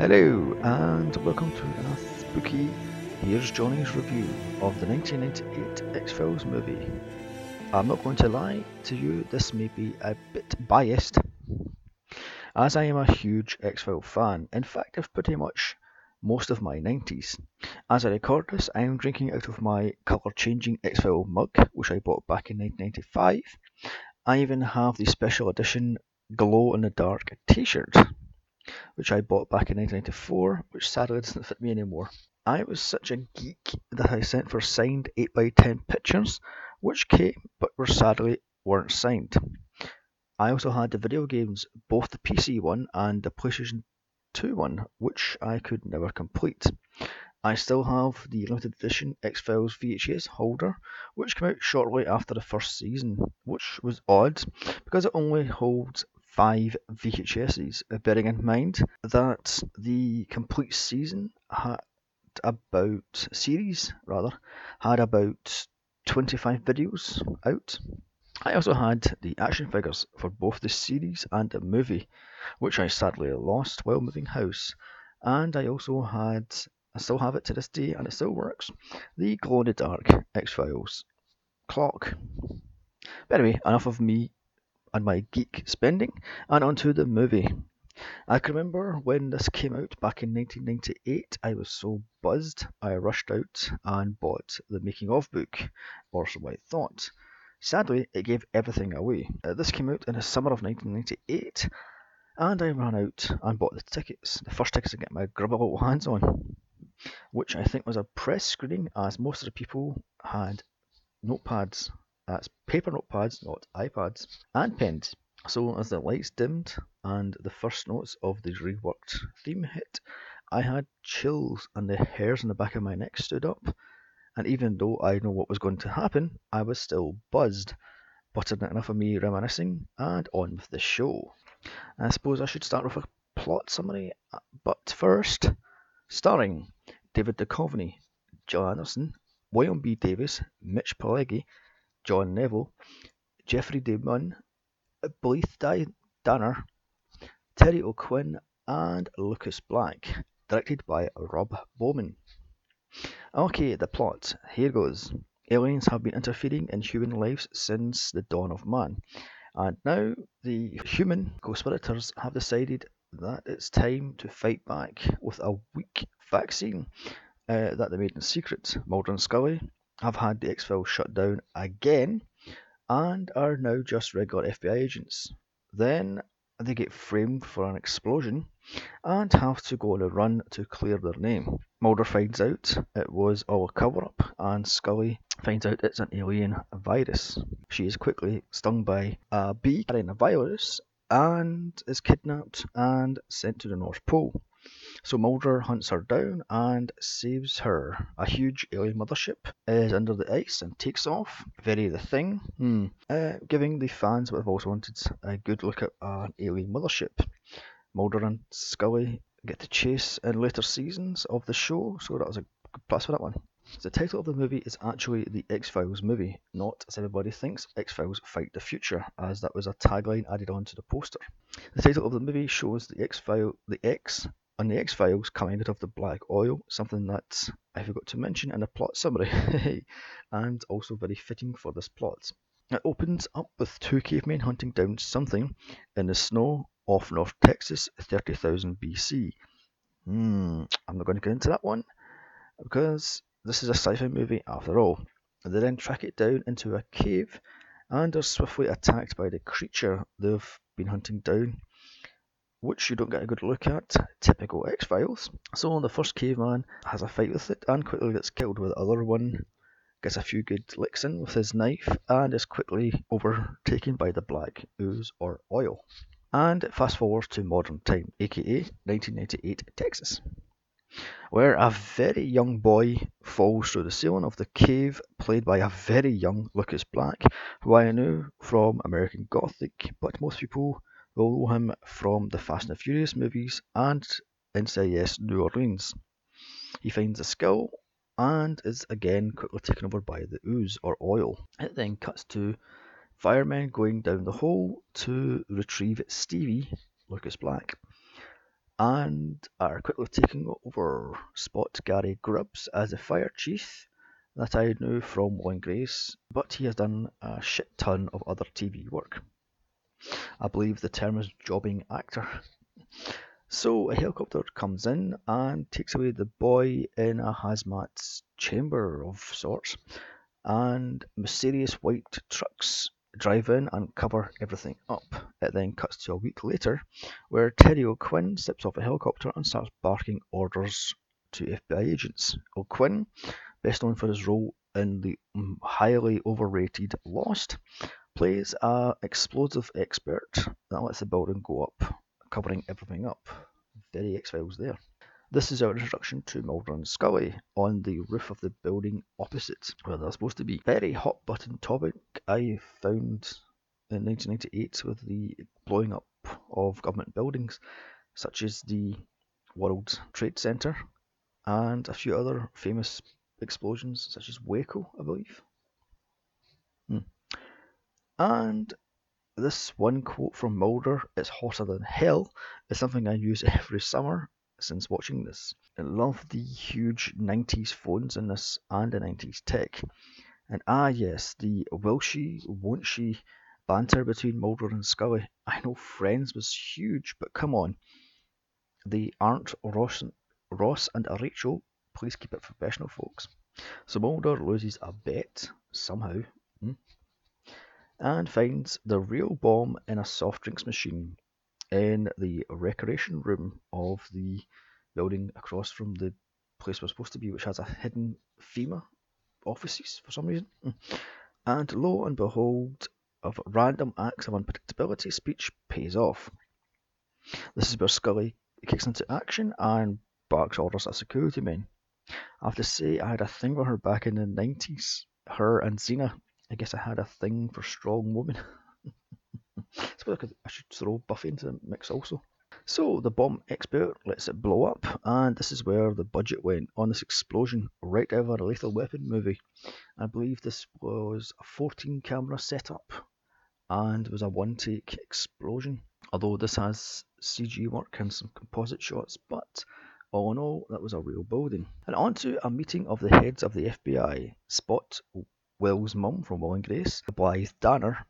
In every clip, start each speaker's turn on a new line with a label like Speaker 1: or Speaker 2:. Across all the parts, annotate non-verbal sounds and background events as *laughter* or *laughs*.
Speaker 1: Hello, and welcome to a spooky Here's Johnny's review of the 1998 X Files movie. I'm not going to lie to you, this may be a bit biased, as I am a huge X Files fan. In fact, I've pretty much most of my 90s. As I record this, I am drinking out of my colour changing X Files mug, which I bought back in 1995. I even have the special edition glow in the dark t shirt which I bought back in 1994, which sadly doesn't fit me anymore. I was such a geek that I sent for signed 8x10 pictures, which came but were sadly weren't signed. I also had the video games, both the PC one and the PlayStation 2 one, which I could never complete. I still have the limited edition X Files VHS holder, which came out shortly after the first season, which was odd because it only holds five VHSs, bearing in mind that the complete season had about series rather had about 25 videos out. I also had the action figures for both the series and the movie, which I sadly lost while moving house. And I also had, I still have it to this day, and it still works, the glow in the dark X Files clock. But anyway, enough of me and my geek spending, and onto the movie. I can remember when this came out back in 1998, I was so buzzed I rushed out and bought the making of book, or so I thought. Sadly, it gave everything away. Uh, this came out in the summer of 1998, and I ran out and bought the tickets, the first tickets to get my grubby little hands on, which I think was a press screening, as most of the people had notepads that's paper notepads, not iPads, and pens. So as the lights dimmed and the first notes of the reworked theme hit, I had chills and the hairs on the back of my neck stood up. And even though I know what was going to happen, I was still buzzed. But enough of me reminiscing, and on with the show. I suppose I should start with a plot summary, but first, starring David Duchovny, Gillian Anderson, William B. Davis, Mitch Pileggi, John Neville, Jeffrey DeMunn, Blythe Danner, Terry O'Quinn, and Lucas Black, directed by Rob Bowman. Okay, the plot. Here goes. Aliens have been interfering in human lives since the dawn of man, and now the human co-spirators have decided that it's time to fight back with a weak vaccine uh, that they made in secret. Mulder and Scully have had the X-Files shut down again and are now just regular FBI agents. Then they get framed for an explosion and have to go on a run to clear their name. Mulder finds out it was all a cover up, and Scully finds out it's an alien virus. She is quickly stung by a bee carrying a virus and is kidnapped and sent to the North Pole. So Mulder hunts her down and saves her. A huge alien mothership is under the ice and takes off. Very the thing. Hmm. Uh, giving the fans what they've always wanted a good look at an alien mothership. Mulder and Scully get to chase in later seasons of the show, so that was a good plus for that one. The title of the movie is actually the X Files movie, not as everybody thinks X Files Fight the Future, as that was a tagline added onto the poster. The title of the movie shows the X File, the X on the X-Files coming out of the black oil, something that I forgot to mention in the plot summary, *laughs* and also very fitting for this plot. It opens up with two cavemen hunting down something in the snow off North Texas, 30,000 BC. Hmm, I'm not going to get into that one because this is a sci-fi movie after all. They then track it down into a cave and are swiftly attacked by the creature they've been hunting down which you don't get a good look at. Typical X Files. So the first caveman has a fight with it and quickly gets killed, with the other one gets a few good licks in with his knife and is quickly overtaken by the black ooze or oil. And fast forwards to modern time, aka 1998 Texas, where a very young boy falls through the ceiling of the cave, played by a very young Lucas Black, who I knew from American Gothic, but most people will know him from the Fast and the Furious movies and NCIS New Orleans. He finds a skill and is again quickly taken over by the ooze or oil. It then cuts to firemen going down the hole to retrieve Stevie, Lucas Black. and are quickly taking over Spot Gary Grubbs as a fire chief that I knew from and Grace, but he has done a shit ton of other TV work. I believe the term is jobbing actor. *laughs* So a helicopter comes in and takes away the boy in a hazmat chamber of sorts, and mysterious white trucks drive in and cover everything up. It then cuts to a week later, where Terry O'Quinn steps off a helicopter and starts barking orders to FBI agents. O'Quinn, best known for his role in the mm, highly overrated Lost, plays a explosive expert that lets the building go up, covering everything up. Very X-Files there. This is our introduction to Mulder and Scully on the roof of the building opposite, where they're supposed to be. Very hot button topic I found in 1998 with the blowing up of government buildings, such as the World Trade Center and a few other famous explosions, such as Waco, I believe. And this one quote from Mulder, it's hotter than hell, is something I use every summer since watching this. I love the huge 90s phones in this and the 90s tech. And ah, yes, the will she, won't she banter between Mulder and Scully. I know Friends was huge, but come on. They aren't Ross and, Ross and Rachel. Please keep it professional, folks. So Mulder loses a bet, somehow, hmm, and finds the real bomb in a soft drinks machine in the recreation room of the building across from the place we're supposed to be, which has a hidden FEMA offices for some reason. Mm. And lo and behold, of random acts of unpredictability, speech pays off. This is where Scully kicks into action and barks orders at security men. I have to say, I had a thing for her back in the 90s. Her and Xena. I guess I had a thing for strong women. *laughs* I could, I should throw Buffy into the mix also. So the bomb expert lets it blow up, and this is where the budget went on this explosion right of a Lethal Weapon movie. I believe this was a 14 camera setup and was a one take explosion. Although this has CG work and some composite shots, but all in all, that was a real building. And on to a meeting of the heads of the FBI. Spot Will's mum from Will and Grace, Blythe Danner,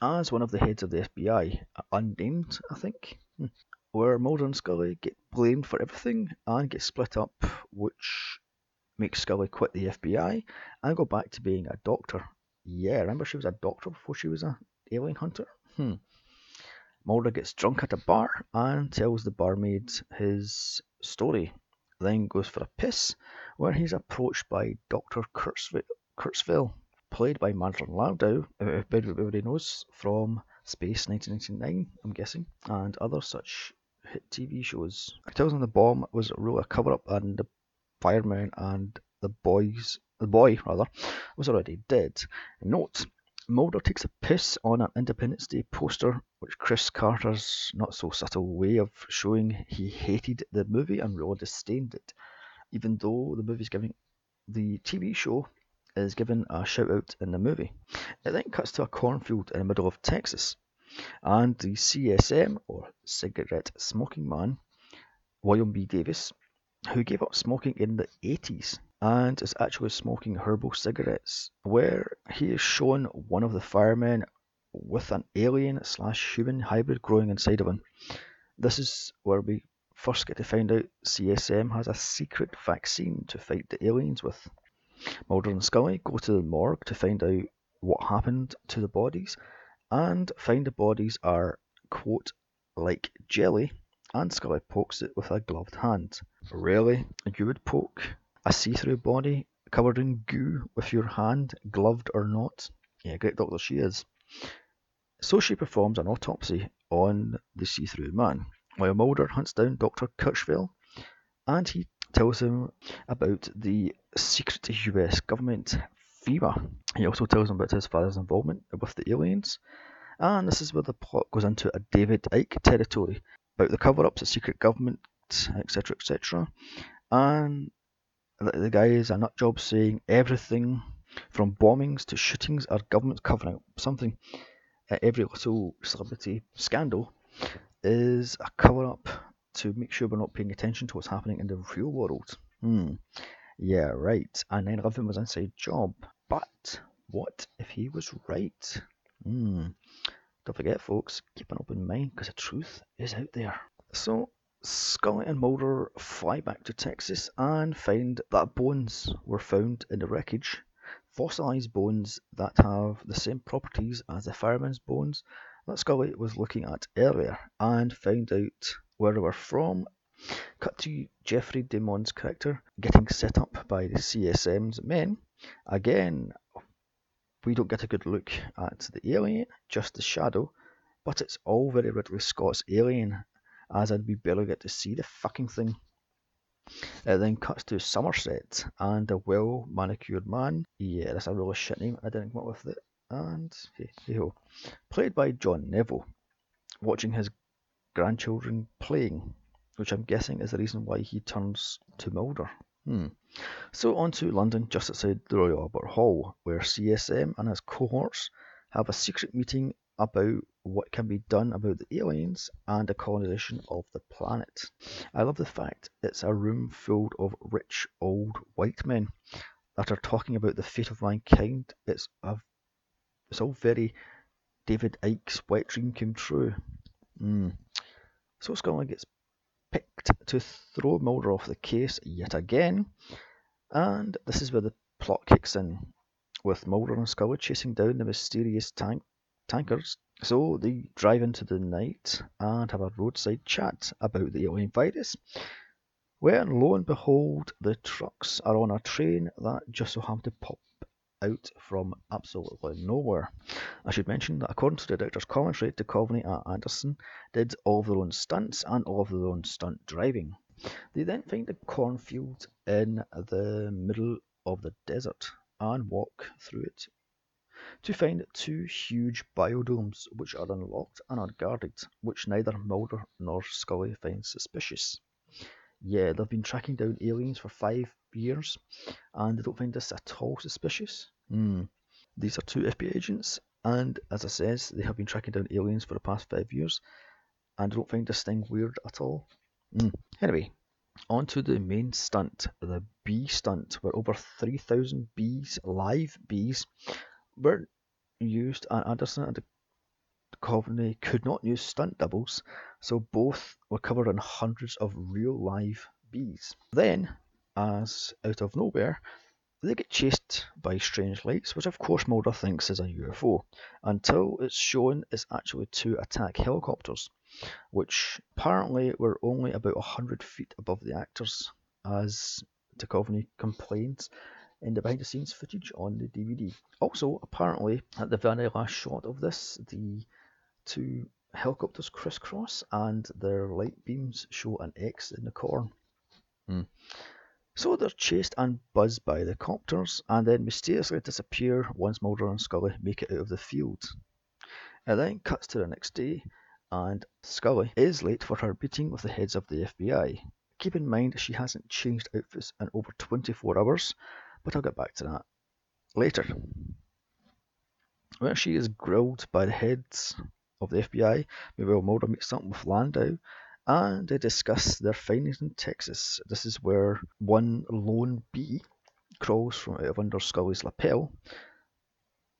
Speaker 1: as one of the heads of the FBI, unnamed, I think, hmm, where Mulder and Scully get blamed for everything and get split up, which makes Scully quit the FBI and go back to being a doctor. Yeah, remember she was a doctor before she was an alien hunter? Hmm. Mulder gets drunk at a bar and tells the barmaid his story, then goes for a piss, where he's approached by Dr. Kurzweil, played by Martin Landau, everybody knows from Space 1999, I'm guessing, and other such hit TV shows. Tells him the bomb was really a cover up and the fireman and the boys, the boy rather, was already dead. Note, Mulder takes a piss on an Independence Day poster, which Chris Carter's not so subtle way of showing he hated the movie and really disdained it, even though the movie's giving the TV show is given a shout out in the movie. It then cuts to a cornfield in the middle of Texas, and the CSM, or Cigarette Smoking Man, William B. Davis, who gave up smoking in the 80s and is actually smoking herbal cigarettes, where he is shown one of the firemen with an alien slash human hybrid growing inside of him. This is where we first get to find out CSM has a secret vaccine to fight the aliens with. Mulder and Scully go to the morgue to find out what happened to the bodies and find the bodies are, quote, like jelly, and Scully pokes it with a gloved hand. Really? You would poke a see through body covered in goo with your hand, gloved or not? Yeah, great doctor she is. So she performs an autopsy on the see through man, while Mulder hunts down Dr. Kirchville and he tells him about the secret US government FEMA. He also tells him about his father's involvement with the aliens. And this is where the plot goes into a David Icke territory about the cover ups, the secret government, etc. etc. And the guy is a nut job saying everything from bombings to shootings are government covering up something. Every little celebrity scandal is a cover up to make sure we're not paying attention to what's happening in the real world. Hmm. Yeah, right. And 9 11 was inside job. But what if he was right? Hmm. Don't forget, folks, keep an open mind because the truth is out there. So, Scully and Mulder fly back to Texas and find that bones were found in the wreckage. Fossilized bones that have the same properties as the fireman's bones that Scully was looking at earlier and found out where they were from. Cut to Jeffrey DeMunn's character getting set up by the CSM's men. Again, we don't get a good look at the alien, just the shadow, but it's all very Ridley Scott's Alien, as in we barely get to see the fucking thing. It then cuts to Somerset and a well manicured man. Yeah, that's a really shit name. I didn't come up with it. And hey, hey ho. Played by John Neville, watching his grandchildren playing, which I'm guessing is the reason why he turns to Mulder. Hmm. So on to London, just outside the Royal Albert Hall, where CSM and his cohorts have a secret meeting about what can be done about the aliens and the colonization of the planet. I love the fact it's a room filled of rich old white men that are talking about the fate of mankind. It's a, it's all very David Icke's wet dream came true. Mm. So Scully gets picked to throw Mulder off the case yet again, and this is where the plot kicks in, with Mulder and Scully chasing down the mysterious tank tankers. So they drive into the night and have a roadside chat about the alien virus. When lo and behold, the trucks are on a train that just so happened to pop out from absolutely nowhere. I should mention that according to the director's commentary, Duchovny and Anderson did all of their own stunts and all of their own stunt driving. They then find a cornfield in the middle of the desert and walk through it to find two huge biodomes which are unlocked and unguarded, which neither Mulder nor Scully find suspicious. Yeah, they've been tracking down aliens for five years and they don't find this at all suspicious. Mm. These are two FBI agents, and as I says, they have been tracking down aliens for the past five years and I don't find this thing weird at all. Mm. Anyway, on to the main stunt, the bee stunt, where over 3,000 bees, live bees, were used, and Anderson and Duchovny could not use stunt doubles, so both were covered in hundreds of real live bees. Then, as out of nowhere, they get chased by strange lights, which of course Mulder thinks is a UFO, until it's shown it's actually two attack helicopters, which apparently were only about 100 feet above the actors, as Duchovny complains in the behind the scenes footage on the DVD. Also, apparently, at the very last shot of this, the two helicopters crisscross and their light beams show an X in the corner. Hmm. So they're chased and buzzed by the copters and then mysteriously disappear once Mulder and Scully make it out of the field. It then cuts to the next day and Scully is late for her meeting with the heads of the FBI. Keep in mind she hasn't changed outfits in over 24 hours but I'll get back to that later. When she is grilled by the heads of the FBI, Mabel Mulder meets something with Landau and they discuss their findings in Texas. This is where one lone bee crawls from out of under Scully's lapel,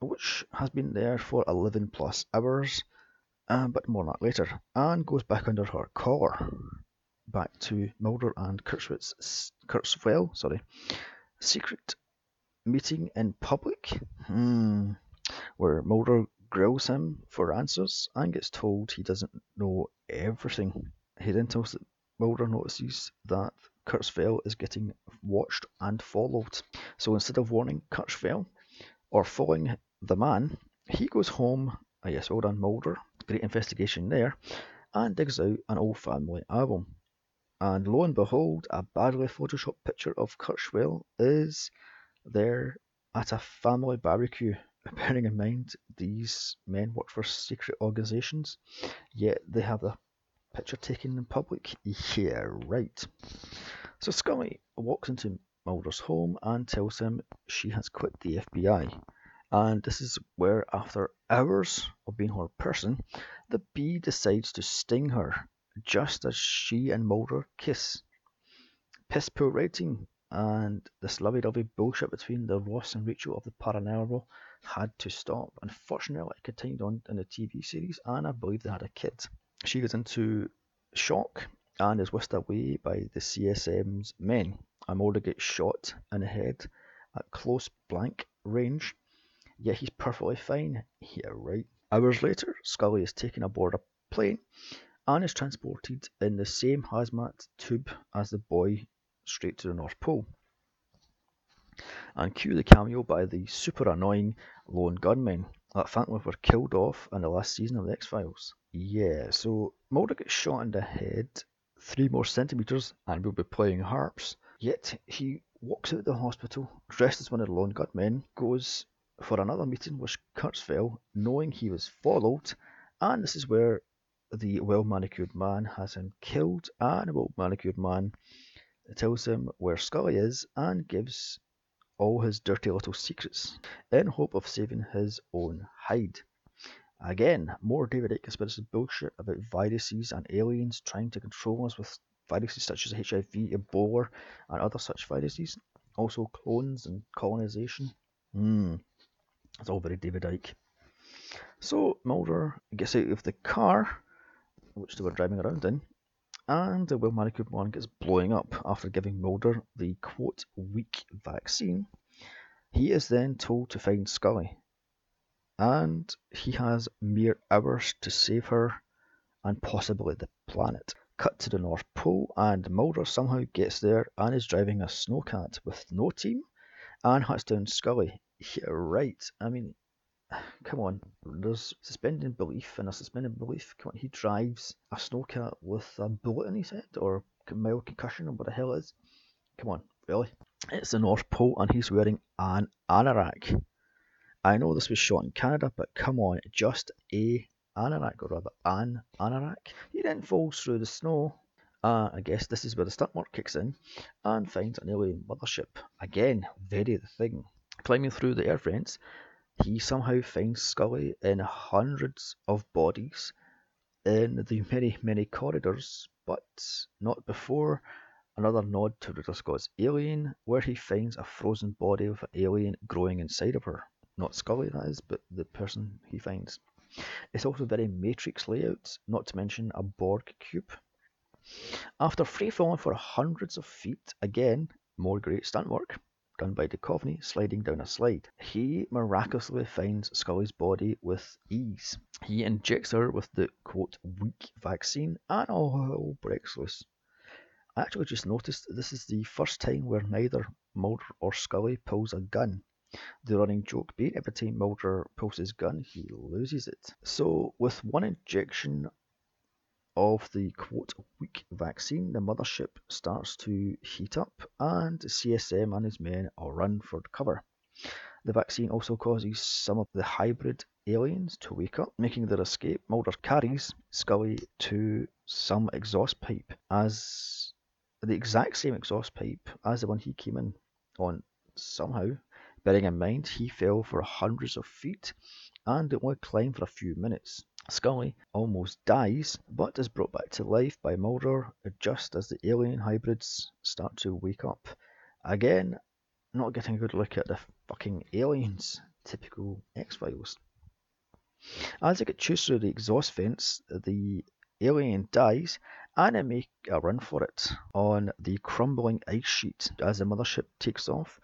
Speaker 1: which has been there for 11 plus hours, uh, but more on that later, and goes back under her collar. Back to Mulder and Kurtzwitz, Kurzweil, sorry, secret meeting in public hmm, where Mulder grills him for answers and gets told he doesn't know everything. He then tells Mulder notices that Kurzweil is getting watched and followed. So instead of warning Kurzweil or following the man, he goes home. Ah, yes, well done, Mulder. Great investigation there, and digs out an old family album. And lo and behold, a badly photoshopped picture of Kurzweil is there at a family barbecue. *laughs* Bearing in mind these men work for secret organizations, yet they have a picture taken in public. Yeah, right. So Scully walks into Mulder's home and tells him she has quit the FBI. And this is where, after hours of being her person, the bee decides to sting her just as she and Mulder kiss. Piss poor writing and this lovey-dovey bullshit between the Ross and Rachel of the Paranormal had to stop. Unfortunately, it continued on in the TV series, and I believe they had a kid. She goes into shock and is whisked away by the CSM's men. Mulder gets shot in the head at close blank range, yet he's perfectly fine. Yeah, right. Hours later, Scully is taken aboard a plane and is transported in the same hazmat tube as the boy straight to the North Pole. And cue the cameo by the super annoying lone gunmen that thankfully were killed off in the last season of the X Files. Yeah, so Mulder gets shot in the head three more centimetres and will be playing harps. Yet he walks out of the hospital dressed as one of the lone gunmen, goes for another meeting with Kurtzfeld, knowing he was followed, and this is where the well manicured man has him killed, and the well manicured man tells him where Scully is and gives all his dirty little secrets in hope of saving his own hide. Again, more David Icke conspiracy bullshit about viruses and aliens trying to control us with viruses such as HIV, Ebola, and other such viruses. Also, clones and colonization. Hmm, it's all very David Icke. So, Mulder gets out of the car, which they were driving around in, and well manicured one gets blowing up after giving Mulder the quote weak vaccine. He is then told to find Scully, and he has mere hours to save her and possibly the planet. Cut to the North Pole, and Mulder somehow gets there and is driving a snowcat with no team and huts down Scully. Yeah, *laughs* right. I mean, come on, there's suspending belief and a suspended belief. Come on, he drives a snowcat with a bullet in his head or mild concussion or what the hell it is. Come on, really? It's the North Pole and he's wearing an anorak. I know this was shot in Canada, but come on, just a anorak, or rather an anorak. He then falls through the snow. Uh, I guess this is where the stunt work kicks in and finds an alien mothership. Again, very the thing. Climbing through the air vents, he somehow finds Scully in hundreds of bodies in the many, many corridors, but not before another nod to Ridley Scott's Alien, where he finds a frozen body of an alien growing inside of her. Not Scully, that is, but the person he finds. It's also very Matrix layout, not to mention a Borg cube. After free falling for hundreds of feet, again, more great stunt work, done by Duchovny sliding down a slide. He miraculously finds Scully's body with ease. He injects her with the quote weak vaccine and all hell breaks loose. I actually just noticed this is the first time where neither Mulder or Scully pulls a gun. The running joke being every time Mulder pulls his gun, he loses it. So, with one injection of the quote weak vaccine, the mothership starts to heat up and CSM and his men are run for cover. The vaccine also causes some of the hybrid aliens to wake up, making their escape. Mulder carries Scully to some exhaust pipe as the exact same exhaust pipe as the one he came in on somehow, bearing in mind he fell for hundreds of feet and only climbed for a few minutes. Scully almost dies, but is brought back to life by Mulder just as the alien hybrids start to wake up. Again, not getting a good look at the fucking aliens. Typical X Files. As they get chased through the exhaust vents, the alien dies and they make a run for it on the crumbling ice sheet as the mothership takes off,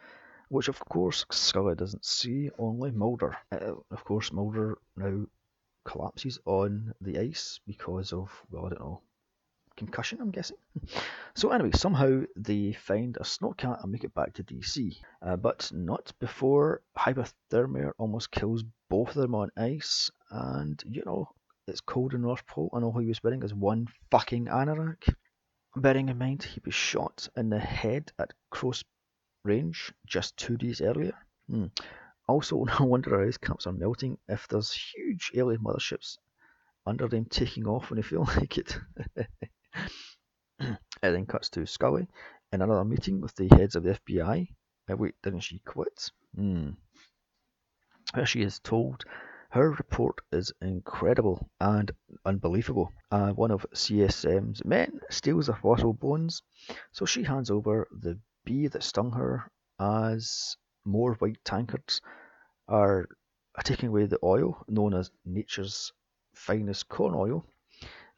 Speaker 1: which of course Scully doesn't see, only Mulder. Uh, of course, Mulder now collapses on the ice because of, well, I don't know, concussion, I'm guessing. *laughs* So, anyway, somehow they find a snowcat and make it back to DC, uh, but not before hypothermia almost kills both of them on ice, and you know, it's cold in North Pole, and all he was wearing is one fucking anorak. Bearing in mind he was shot in the head at close range just two days earlier. Hmm. Also, *laughs* no wonder ice caps are melting if there's huge alien motherships under them taking off when they feel *laughs* like it. it then cuts to Scully in another meeting with the heads of the FBI. Uh, wait, didn't she quit? Hmm. Where she is told Her report is incredible and unbelievable. Uh, one of CSM's men steals her fossil bones, so she hands over the bee that stung her as more white tankards are taking away the oil known as nature's finest corn oil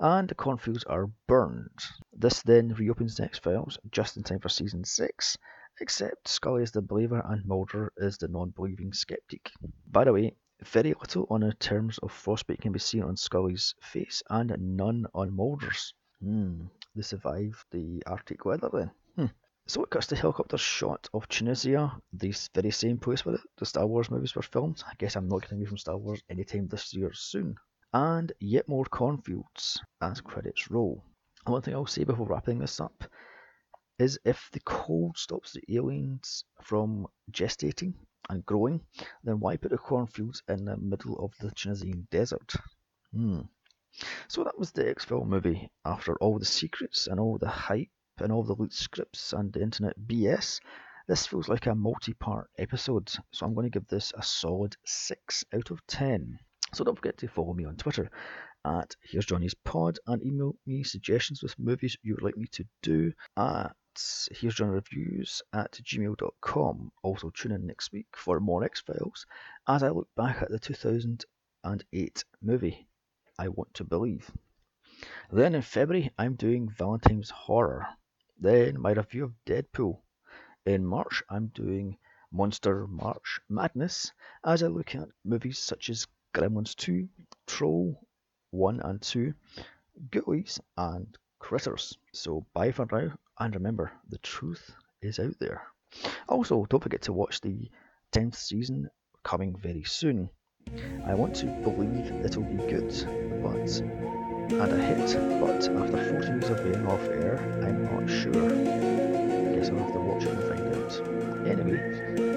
Speaker 1: and the cornfields are burned. This then reopens the X-Files just in time for season 6, except Scully is the believer and Mulder is the non-believing skeptic. By the way, very little on the terms of frostbite can be seen on Scully's face, and none on Mulder's. Hmm, they survived the Arctic weather then. Hmm. So it cuts to helicopter shot of Tunisia, the very same place where the Star Wars movies were filmed. I guess I'm not getting away from Star Wars anytime this year soon. And yet more cornfields as credits roll. One thing I'll say before wrapping this up is if the cold stops the aliens from gestating and growing, then why put the cornfields in the middle of the Tunisian desert? Hmm. So that was the X-File movie. After all the secrets and all the hype and all the loot scripts and the internet BS, this feels like a multi-part episode. So I'm going to give this a solid 6 out of 10. So don't forget to follow me on Twitter at Here's Johnny's Pod and email me suggestions with movies you would like me to do at Here's Johnny Reviews at gmail.com. Also tune in next week for more X Files as I look back at the 2008 movie I Want to Believe. Then in February I'm doing Valentine's Horror. Then my review of Deadpool. In March I'm doing Monster March Madness as I look at movies such as Gremlins 2, Troll 1 and 2, Ghoulies, and Critters. So bye for now, and remember, the truth is out there. Also, don't forget to watch the 10th season coming very soon. I want to believe it'll be good, but had a hit, but after 40 years of being off air, I'm not sure. I guess I'll have to watch it and find out. Anyway,